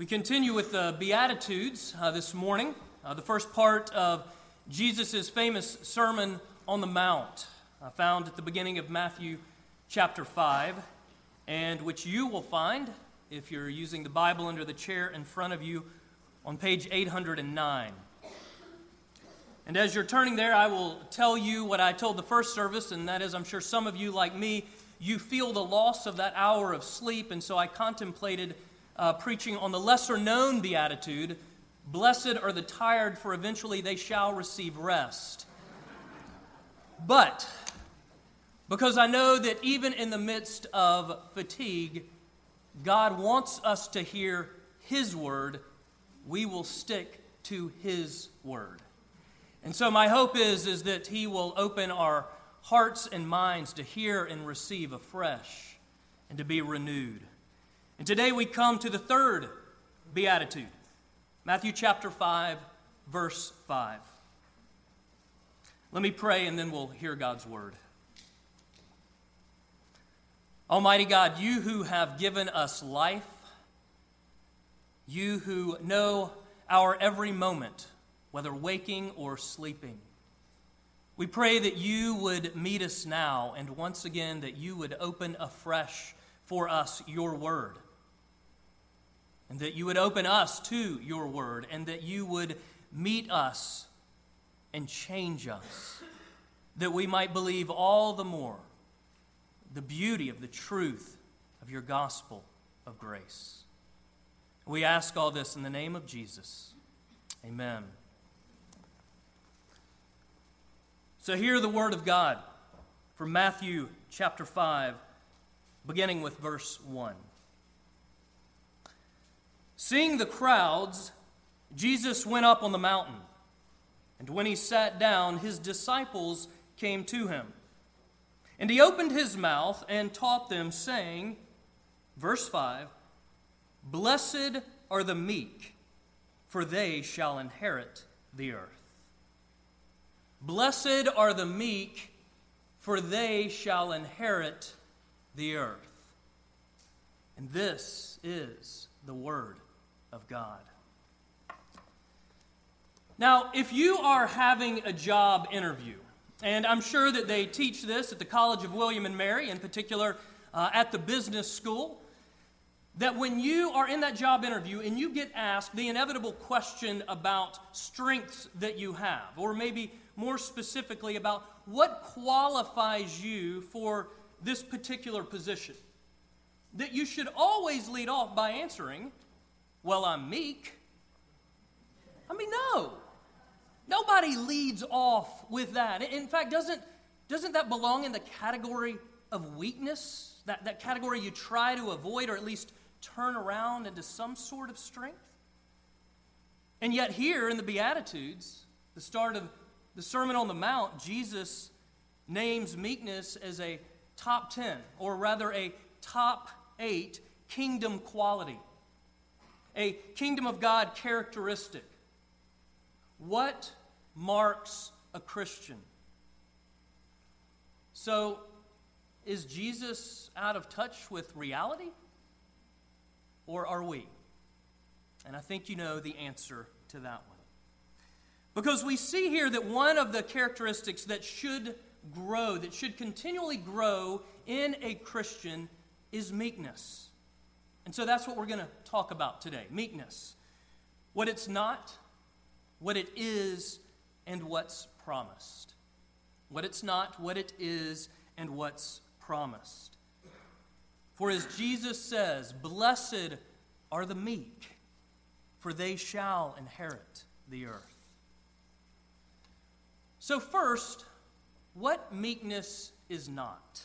We continue with the Beatitudes uh, this morning, uh, the first part of Jesus' famous Sermon on the Mount, uh, found at the beginning of Matthew chapter 5, and which you will find if you're using the Bible under the chair in front of you on page 809. And as you're turning there, I will tell you what I told the first service, and that is, I'm sure some of you, like me, you feel the loss of that hour of sleep, and so I contemplated uh, preaching on the lesser known beatitude Blessed are the tired, for eventually they shall receive rest. But, because I know that even in the midst of fatigue, God wants us to hear His word, we will stick to His word. And so my hope is, is that He will open our hearts and minds to hear and receive afresh and to be renewed. And today we come to the third beatitude Matthew chapter 5, verse 5. Let me pray and then we'll hear God's word. Almighty God, you who have given us life, you who know our every moment, whether waking or sleeping, we pray that you would meet us now and once again that you would open afresh for us your word and that you would open us to your word, and that you would meet us and change us, that we might believe all the more the beauty of the truth of your gospel of grace. We ask all this in the name of Jesus. Amen. So, hear the word of God from Matthew chapter 5, beginning with verse 1. Seeing the crowds, Jesus went up on the mountain. And when he sat down, his disciples came to him. And he opened his mouth and taught them, saying, verse 5 Blessed are the meek, for they shall inherit the earth. Blessed are the meek, for they shall inherit the earth. And this is the word of God. Now, if you are having a job interview, and I'm sure that they teach this at the College of William and Mary, in particular uh, at the business school, that when you are in that job interview and you get asked the inevitable question about strengths that you have, or maybe more specifically about what qualifies you for this particular position, that you should always lead off by answering, well, I'm meek. I mean, no. Nobody leads off with that. In fact, doesn't, doesn't that belong in the category of weakness? That, that category you try to avoid or at least turn around into some sort of strength? And yet, here in the Beatitudes, the start of the Sermon on the Mount, Jesus names meekness as a top 10, or rather a top 8 kingdom quality a kingdom of God characteristic. What marks a Christian? So, is Jesus out of touch with reality? Or are we? And I think you know the answer to that one. Because we see here that one of the characteristics that should grow, that should continually grow in a Christian, is meekness. And so that's what we're going to talk about today meekness. What it's not, what it is, and what's promised. What it's not, what it is, and what's promised. For as Jesus says, Blessed are the meek, for they shall inherit the earth. So, first, what meekness is not?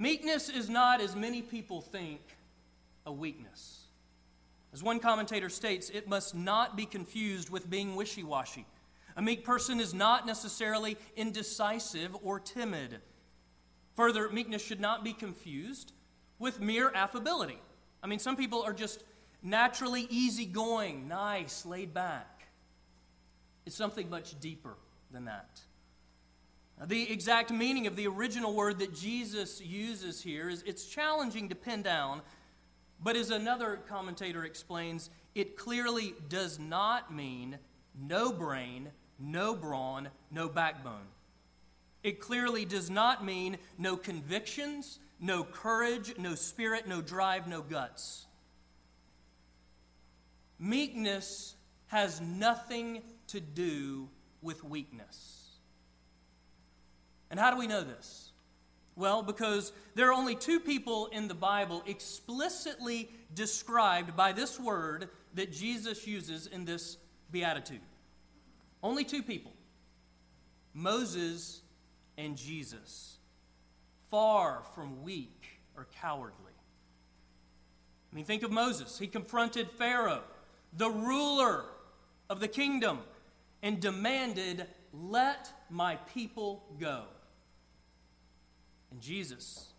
Meekness is not, as many people think, a weakness. As one commentator states, it must not be confused with being wishy washy. A meek person is not necessarily indecisive or timid. Further, meekness should not be confused with mere affability. I mean, some people are just naturally easygoing, nice, laid back. It's something much deeper than that. The exact meaning of the original word that Jesus uses here is it's challenging to pin down, But as another commentator explains, it clearly does not mean no brain, no brawn, no backbone. It clearly does not mean no convictions, no courage, no spirit, no drive, no guts. Meekness has nothing to do with weakness. And how do we know this? Well, because there are only two people in the Bible explicitly described by this word that Jesus uses in this beatitude. Only two people Moses and Jesus. Far from weak or cowardly. I mean, think of Moses. He confronted Pharaoh, the ruler of the kingdom, and demanded, Let my people go. And Jesus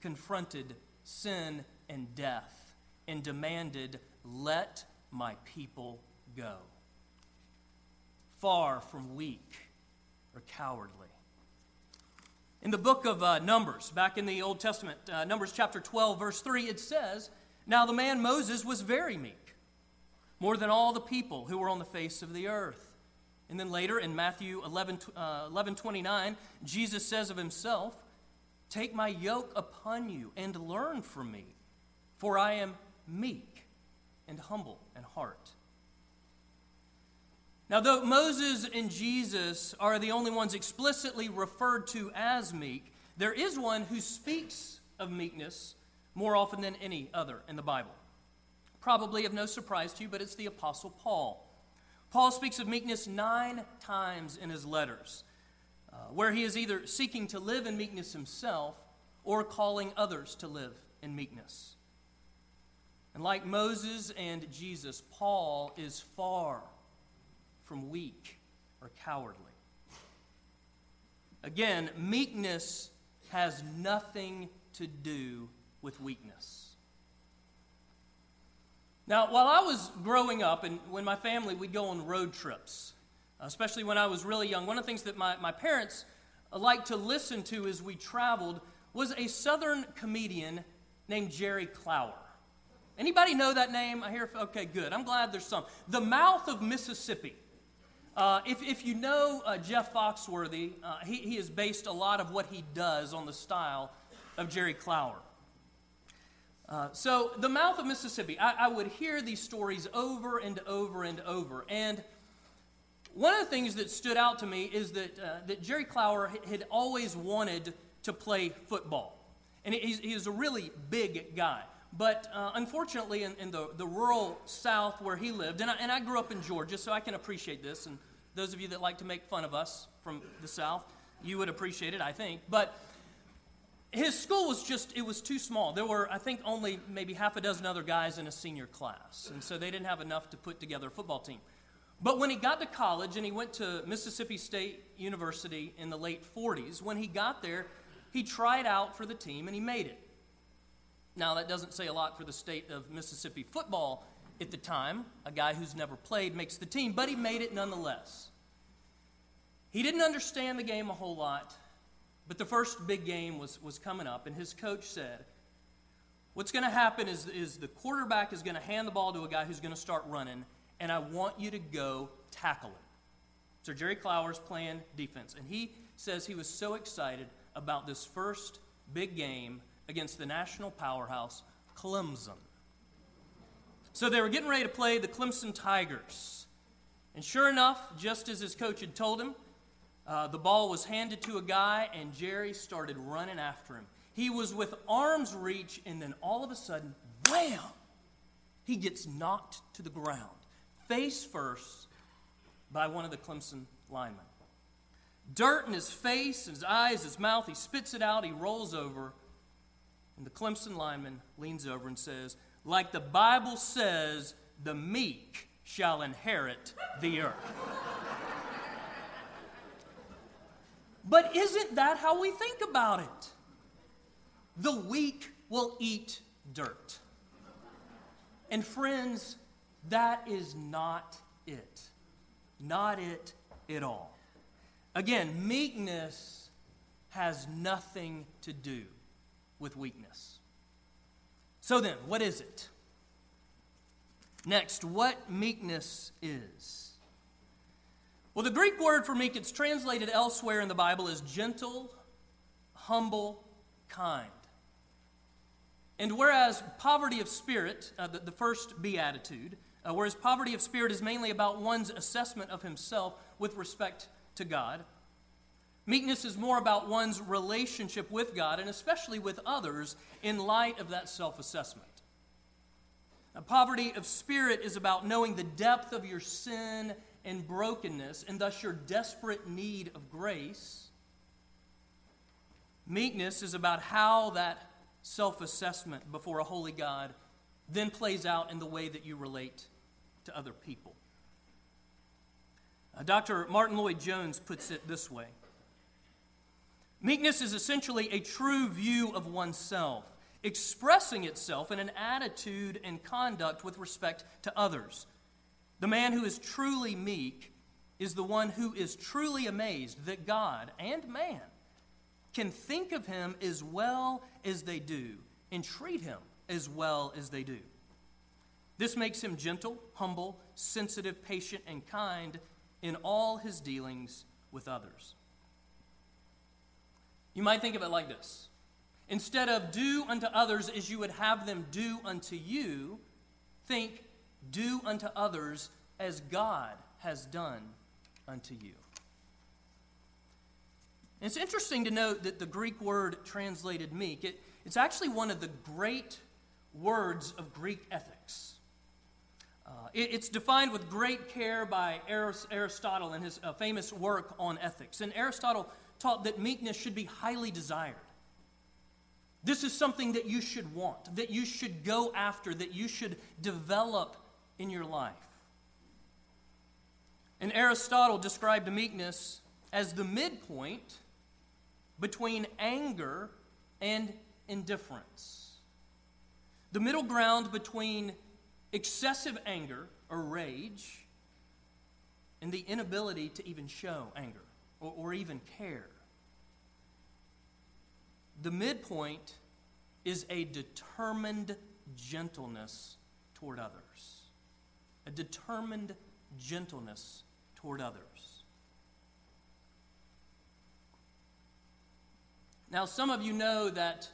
confronted sin and death and demanded, Let my people go. Far from weak or cowardly. In the book of uh, Numbers, back in the Old Testament, uh, Numbers chapter 12, verse 3, it says, Now the man Moses was very meek, more than all the people who were on the face of the earth. And then later in Matthew 11, uh, 11 29, Jesus says of himself, Take my yoke upon you and learn from me, for I am meek and humble in heart. Now, though Moses and Jesus are the only ones explicitly referred to as meek, there is one who speaks of meekness more often than any other in the Bible. Probably of no surprise to you, but it's the Apostle Paul. Paul speaks of meekness nine times in his letters, uh, where he is either seeking to live in meekness himself or calling others to live in meekness. And like Moses and Jesus, Paul is far from weak or cowardly. Again, meekness has nothing to do with weakness. Now, while I was growing up and when my family, we'd go on road trips, especially when I was really young, one of the things that my, my parents liked to listen to as we traveled was a southern comedian named Jerry Clower. Anybody know that name? I hear, okay, good. I'm glad there's some. The Mouth of Mississippi. Uh, if, if you know uh, Jeff Foxworthy, uh, he, he has based a lot of what he does on the style of Jerry Clower. Uh, so, The Mouth of Mississippi, I, I, would hear these stories over and over and over. And one of the things that stood out to me is that, uh, that Jerry Clower had always wanted to play football. And he's, he's a really big guy. But uh, unfortunately, in, in, the, the rural South where he lived, and I, and I grew up in Georgia, so I can appreciate this, and those of you that like to make fun of us from the South, you would appreciate it, I think. But his school was just, it was too small. There were, I think, only maybe half a dozen other guys in a senior class. And so they didn't have enough to put together a football team. But when he got to college and he went to Mississippi State University in the late 40s, when he got there, he tried out for the team and he made it. Now, that doesn't say a lot for the state of Mississippi football at the time. A guy who's never played makes the team, but he made it nonetheless. He didn't understand the game a whole lot, but the first big game was, was coming up, and his coach said, What's going to happen is, is the quarterback is going to hand the ball to a guy who's going to start running, and I want you to go tackle it. So Jerry Clower's playing defense, and he says he was so excited about this first big game against the national powerhouse, Clemson. So they were getting ready to play the Clemson Tigers. And sure enough, just as his coach had told him, uh, the ball was handed to a guy, and Jerry started running after him. He was with arm's reach, and then all of a sudden, wham! He gets knocked to the ground, face first, by one of the Clemson linemen. Dirt in his face, his eyes, his mouth, he spits it out, he rolls over, and the Clemson lineman leans over and says, Like the Bible says, the meek shall inherit the earth. but isn't that how we think about it? The weak will eat dirt. And friends, that is not it. Not it at all. Again, meekness has nothing to do with weakness. So then, what is it? Next, what meekness is. Well, the Greek word for meek, it's translated elsewhere in the Bible as gentle, humble, kind. And whereas poverty of spirit, uh, the, the, first beatitude, uh, whereas poverty of spirit is mainly about one's assessment of himself with respect to God, meekness is more about one's relationship with God and especially with others in light of that self assessment. Poverty of spirit is about knowing the depth of your sin and brokenness and thus your desperate need of grace. Meekness is about how that self assessment before a holy God then plays out in the way that you relate to other people. Uh, Dr. Martyn Lloyd-Jones puts it this way Meekness is essentially a true view of oneself, expressing itself in an attitude and conduct with respect to others. The man who is truly meek is the one who is truly amazed that God and man can think of him as well as they do and treat him as well as they do. This makes him gentle, humble, sensitive, patient, and kind in all his dealings with others. You might think of it like this Instead of do unto others as you would have them do unto you, think do unto others as God has done unto you. It's interesting to note that the Greek word translated meek, it, it's actually one of the great words of Greek ethics. Uh, it, it's defined with great care by Aristotle in his uh, famous work on ethics. And Aristotle taught that meekness should be highly desired. This is something that you should want, that you should go after, that you should develop in your life. And Aristotle described meekness as the midpoint between anger and indifference. The middle ground between excessive anger or rage and the inability to even show anger or, or even care. The midpoint is a determined gentleness toward others. A determined gentleness toward others. Now, some of you know that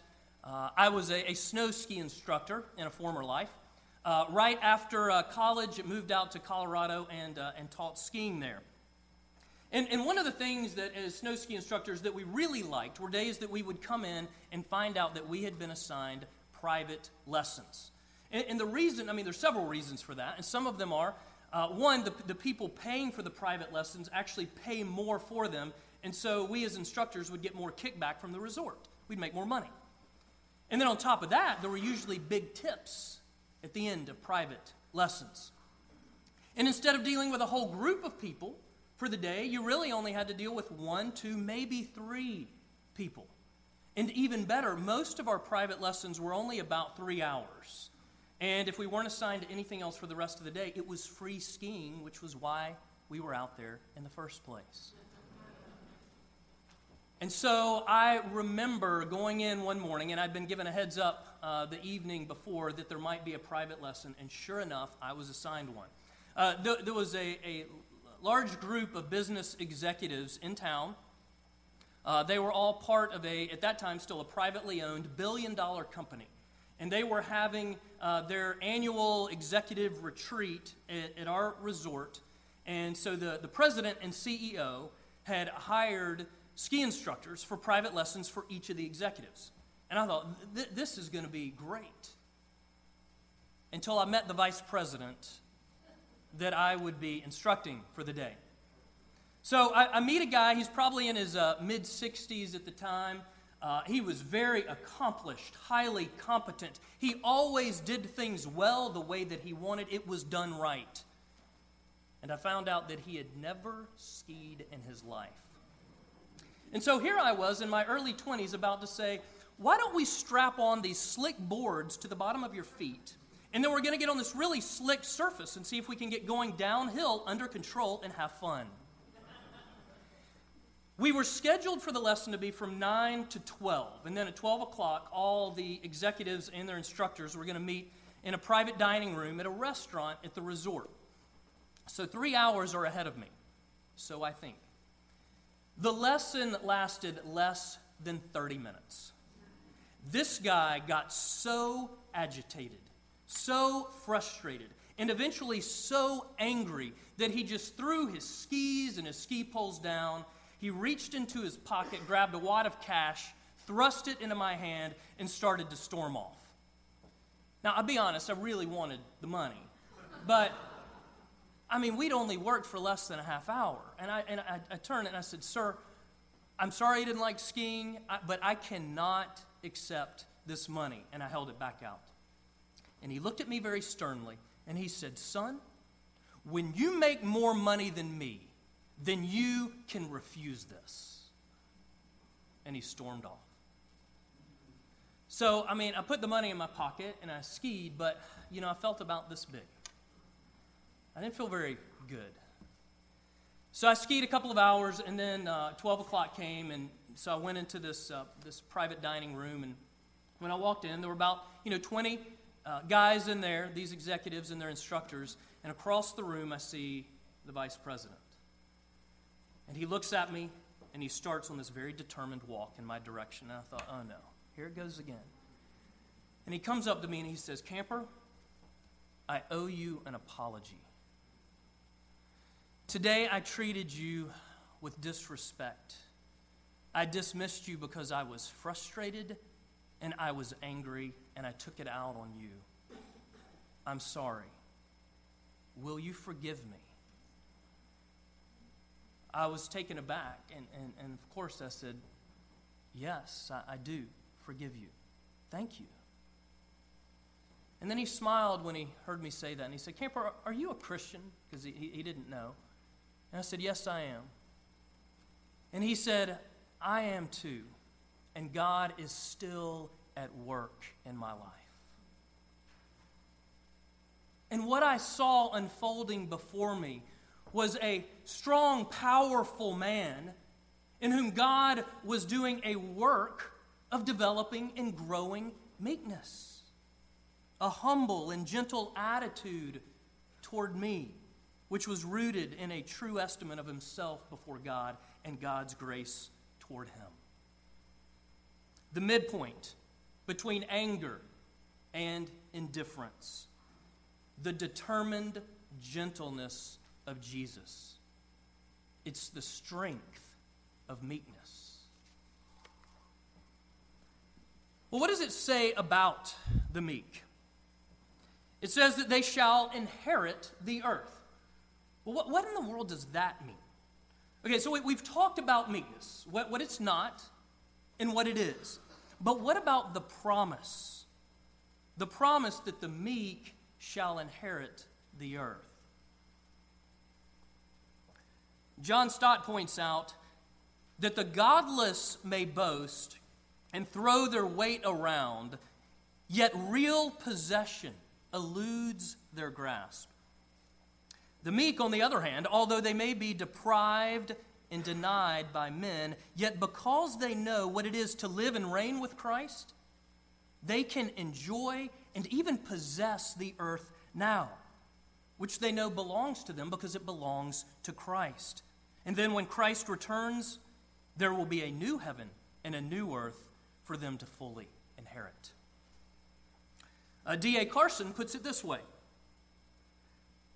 uh, I was a, a, snow ski instructor in a former life. Uh, right after uh, college, moved out to Colorado and, uh, and taught skiing there. And, and one of the things that, as snow ski instructors, that we really liked were days that we would come in and find out that we had been assigned private lessons. And, and the reason, I mean, there's several reasons for that, and some of them are uh, one, the, the people paying for the private lessons actually pay more for them and so we as instructors would get more kickback from the resort. We'd make more money. And then on top of that, there were usually big tips at the end of private lessons. And instead of dealing with a whole group of people for the day, you really only had to deal with one, two, maybe three people. And even better, most of our private lessons were only about three hours. And if we weren't assigned to anything else for the rest of the day, it was free skiing, which was why we were out there in the first place. And so I remember going in one morning, and I'd been given a heads up uh, the evening before that there might be a private lesson, and sure enough, I was assigned one. Uh, th- there was a, a, large group of business executives in town. Uh, they were all part of a, at that time, still a privately owned billion dollar company. And they were having uh, their annual executive retreat at, at our resort. And so the, the president and CEO had hired ski instructors for private lessons for each of the executives. And I thought, this is going to be great. Until I met the vice president that I would be instructing for the day. So I, I meet a guy, he's probably in his uh, mid 60s at the time. Uh, he was very accomplished, highly competent. He always did things well the way that he wanted, it was done right. And I found out that he had never skied in his life. And so here I was in my early 20s about to say, why don't we strap on these slick boards to the bottom of your feet? And then we're going to get on this really slick surface and see if we can get going downhill under control and have fun. We were scheduled for the lesson to be from 9 to 12. And then at 12 o'clock, all the executives and their instructors were going to meet in a private dining room at a restaurant at the resort. So three hours are ahead of me. So I think. The lesson lasted less than 30 minutes. This guy got so agitated, so frustrated, and eventually so angry that he just threw his skis and his ski poles down. He reached into his pocket, grabbed a wad of cash, thrust it into my hand, and started to storm off. Now, I'll be honest, I really wanted the money. But, I mean, we'd only worked for less than a half hour. And I, and I, I turned and I said, Sir, I'm sorry you didn't like skiing, but I cannot accept this money. And I held it back out. And he looked at me very sternly and he said, Son, when you make more money than me, then you can refuse this. And he stormed off. So, I mean, I put the money in my pocket and I skied, but, you know, I felt about this big. I didn't feel very good. So I skied a couple of hours, and then uh, 12 o'clock came, and so I went into this, uh, this private dining room. And when I walked in, there were about, you know, 20 uh, guys in there, these executives and their instructors, and across the room I see the vice president. And he looks at me and he starts on this very determined walk in my direction. And I thought, oh no, here it goes again. And he comes up to me and he says, Camper, I owe you an apology. Today I treated you with disrespect. I dismissed you because I was frustrated and I was angry and I took it out on you. I'm sorry. Will you forgive me? I was taken aback, and, and, and of course I said, Yes, I, I do forgive you. Thank you. And then he smiled when he heard me say that, and he said, Camper, are you a Christian? Because he, he didn't know. And I said, Yes, I am. And he said, I am too. And God is still at work in my life. And what I saw unfolding before me was a strong, powerful man in whom God was doing a work of developing and growing meekness, a humble and gentle attitude toward me, which was rooted in a true estimate of himself before God and God's grace toward him. The midpoint between anger and indifference, the determined gentleness of Jesus. It's the strength of meekness. Well, what does it say about the meek? It says that they shall inherit the earth. Well, what, what in the world does that mean? Okay, so we, have talked about meekness, what, what it's not and what it is. But what about the promise? The promise that the meek shall inherit the earth. John Stott points out that the godless may boast and throw their weight around, yet real possession eludes their grasp. The meek, on the other hand, although they may be deprived and denied by men, yet because they know what it is to live and reign with Christ, they can enjoy and even possess the earth now, which they know belongs to them because it belongs to Christ. And then when Christ returns, there will be a new heaven and a new earth for them to fully inherit. Uh, D.A. Carson puts it this way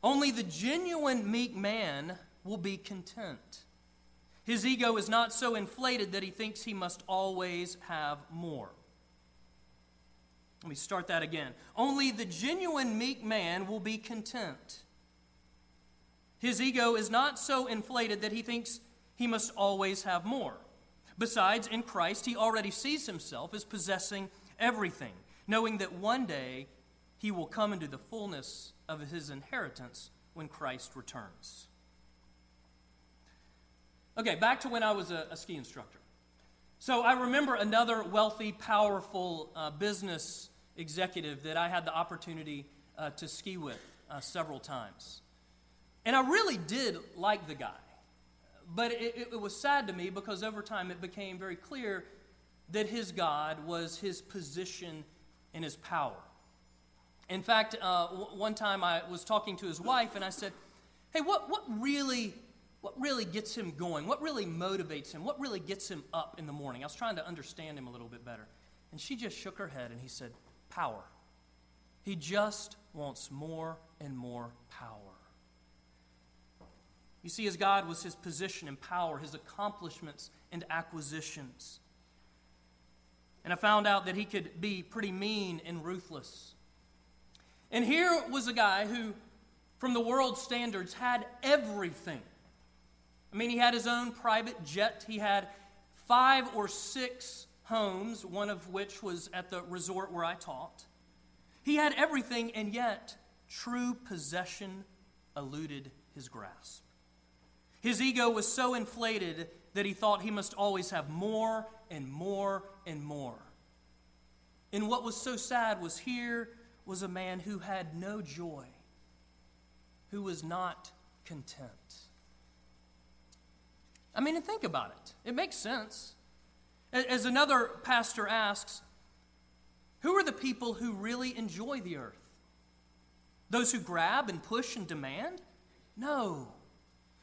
Only the genuine meek man will be content. His ego is not so inflated that he thinks he must always have more. Let me start that again. Only the genuine meek man will be content. His ego is not so inflated that he thinks he must always have more. Besides, in Christ, he already sees himself as possessing everything, knowing that one day he will come into the fullness of his inheritance when Christ returns. Okay, back to when I was a, a ski instructor. So I remember another wealthy, powerful uh, business executive that I had the opportunity uh, to ski with uh, several times. And I really did like the guy. but it, it, was sad to me because over time it became very clear that his God was his position and his power. In fact, uh, w- one time I was talking to his wife and I said, Hey, what, what, really, what really gets him going? What really motivates him? What really gets him up in the morning? I was trying to understand him a little bit better. And she just shook her head and he said, Power. He just wants more and more power. You see, his God was his position and power, his accomplishments and acquisitions. And I found out that he could be pretty mean and ruthless. And here was a guy who, from the world's standards, had everything. I mean, he had his own private jet, he had five or six homes, one of which was at the resort where I taught. He had everything, and yet true possession eluded his grasp. His ego was so inflated that he thought he must always have more and more and more. And what was so sad was here was a man who had no joy, who was not content. I mean, and think about it. It makes sense. As another pastor asks, who are the people who really enjoy the earth? Those who grab and push and demand? No.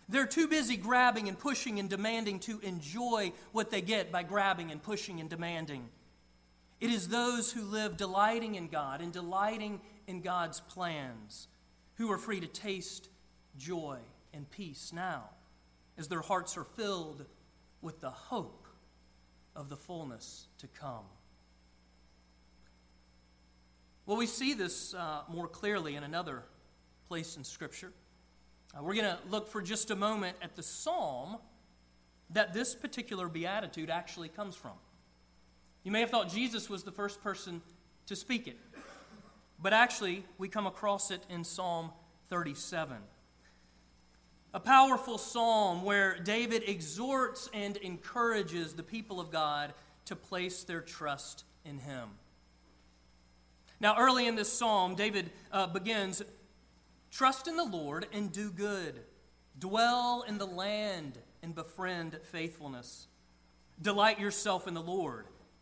They're too busy grabbing and pushing and demanding to enjoy what they get by grabbing and pushing and demanding. It is those who live delighting in God and delighting in God's plans who are free to taste joy and peace now as their hearts are filled with the hope of the fullness to come. Well, we see this uh, more clearly in another place in Scripture. Uh, we're going to look for just a moment at the psalm that this particular beatitude actually comes from. You may have thought Jesus was the first person to speak it, but actually, we come across it in Psalm 37. A powerful psalm where David exhorts and encourages the people of God to place their trust in him. Now, early in this psalm, David uh, begins Trust in the Lord and do good, dwell in the land and befriend faithfulness. Delight yourself in the Lord,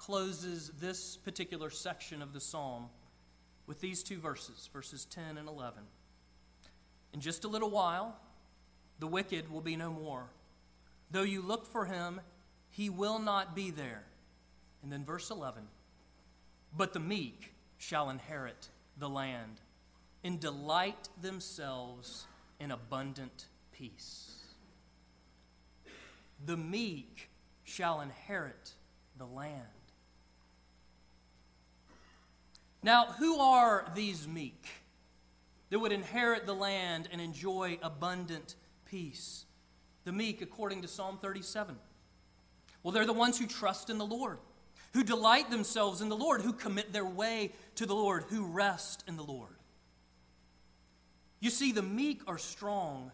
closes this particular section of the psalm with these two verses, verses 10 and 11. In just a little while, the wicked will be no more. Though you look for him, he will not be there. And then verse 11 But the meek shall inherit the land and delight themselves in abundant peace. The meek shall inherit the land. Now, who are these meek that would inherit the land and enjoy abundant peace? The meek, according to Psalm 37. Well, they're the ones who trust in the Lord, who delight themselves in the Lord, who commit their way to the Lord, who rest in the Lord. You see, the meek are strong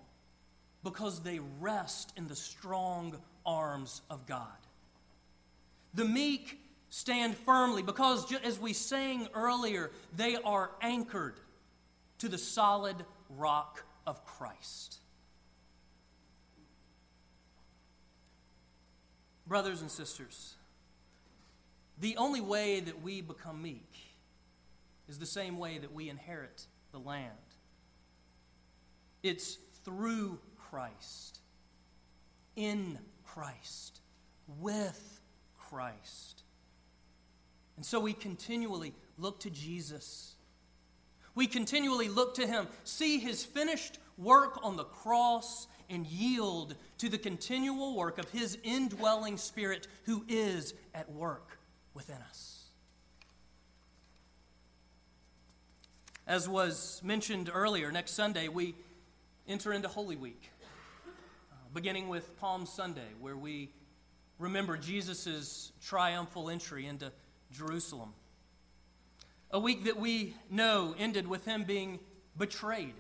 because they rest in the strong arms of God. The meek stand firmly because, as we sang earlier, they are anchored to the solid rock of Christ. Brothers and sisters, the only way that we become meek is the same way that we inherit the land. It's through Christ, in Christ, with Christ. And so we continually look to Jesus. We continually look to Him, see His finished work on the cross, and yield to the continual work of His indwelling Spirit who is at work within us. As was mentioned earlier, next Sunday we enter into Holy Week, uh, beginning with Palm Sunday, where we remember Jesus' triumphal entry into Jerusalem. A week that we know ended with him being betrayed,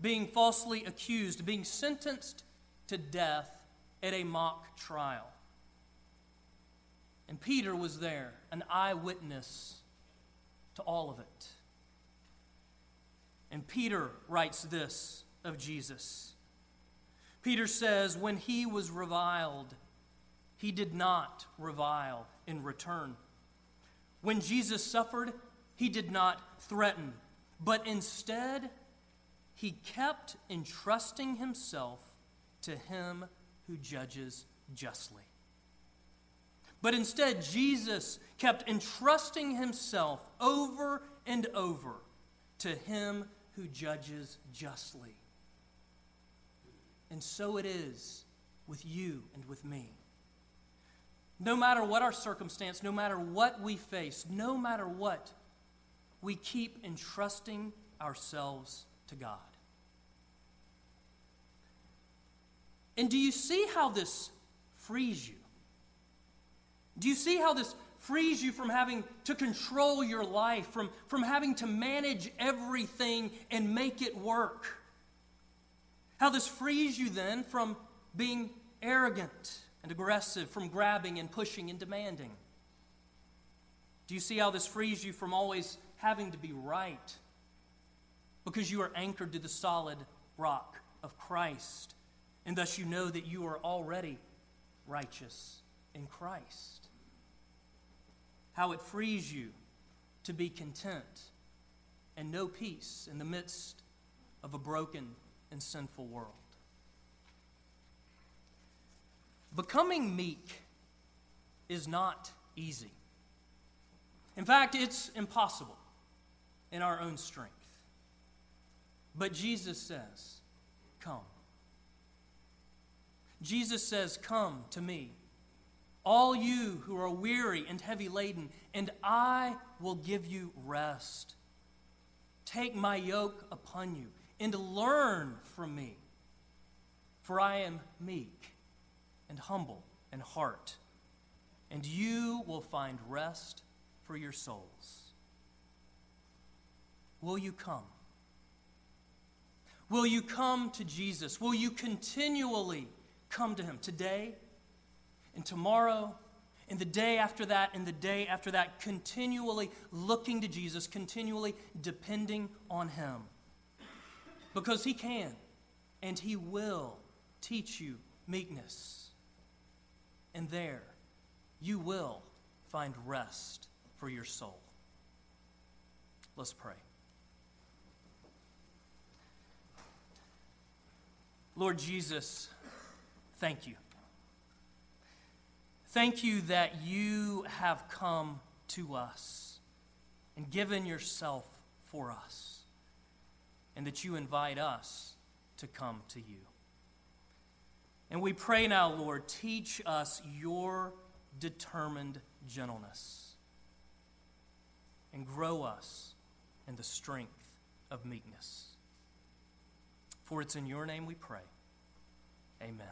being falsely accused, being sentenced to death at a mock trial. And Peter was there, an eyewitness to all of it. And Peter writes this of Jesus. Peter says, When he was reviled, he did not revile in return. When Jesus suffered, he did not threaten, but instead, he kept entrusting himself to him who judges justly. But instead, Jesus kept entrusting himself over and over to him who judges justly. And so it is with you and with me. No matter what our circumstance, no matter what we face, no matter what, we keep entrusting ourselves to God. And do you see how this frees you? Do you see how this frees you from having to control your life, from, from having to manage everything and make it work? How this frees you then from being arrogant and aggressive, from grabbing and pushing and demanding? Do you see how this frees you from always having to be right? Because you are anchored to the solid rock of Christ, and thus you know that you are already righteous in Christ. How it frees you to be content and know peace in the midst of a broken and sinful world. Becoming meek is not easy. In fact, it's impossible in our own strength. But Jesus says, Come. Jesus says, Come to me, all you who are weary and heavy laden, and I will give you rest. Take my yoke upon you and learn from me, for I am meek and humble in heart, and you will find rest for your souls. Will you come? Will you come to Jesus? Will you continually come to Him today and tomorrow and the day after that and the day after that, continually looking to Jesus, continually depending on Him? Because He can and He will teach you meekness. And there, you will find rest for your soul. Let's pray. Lord Jesus, thank you. Thank you that you have come to us and given yourself for us, and that you invite us to come to you. And we pray now, Lord, teach us your determined gentleness and grow us in the strength of meekness. For it's in your name we pray. Amen.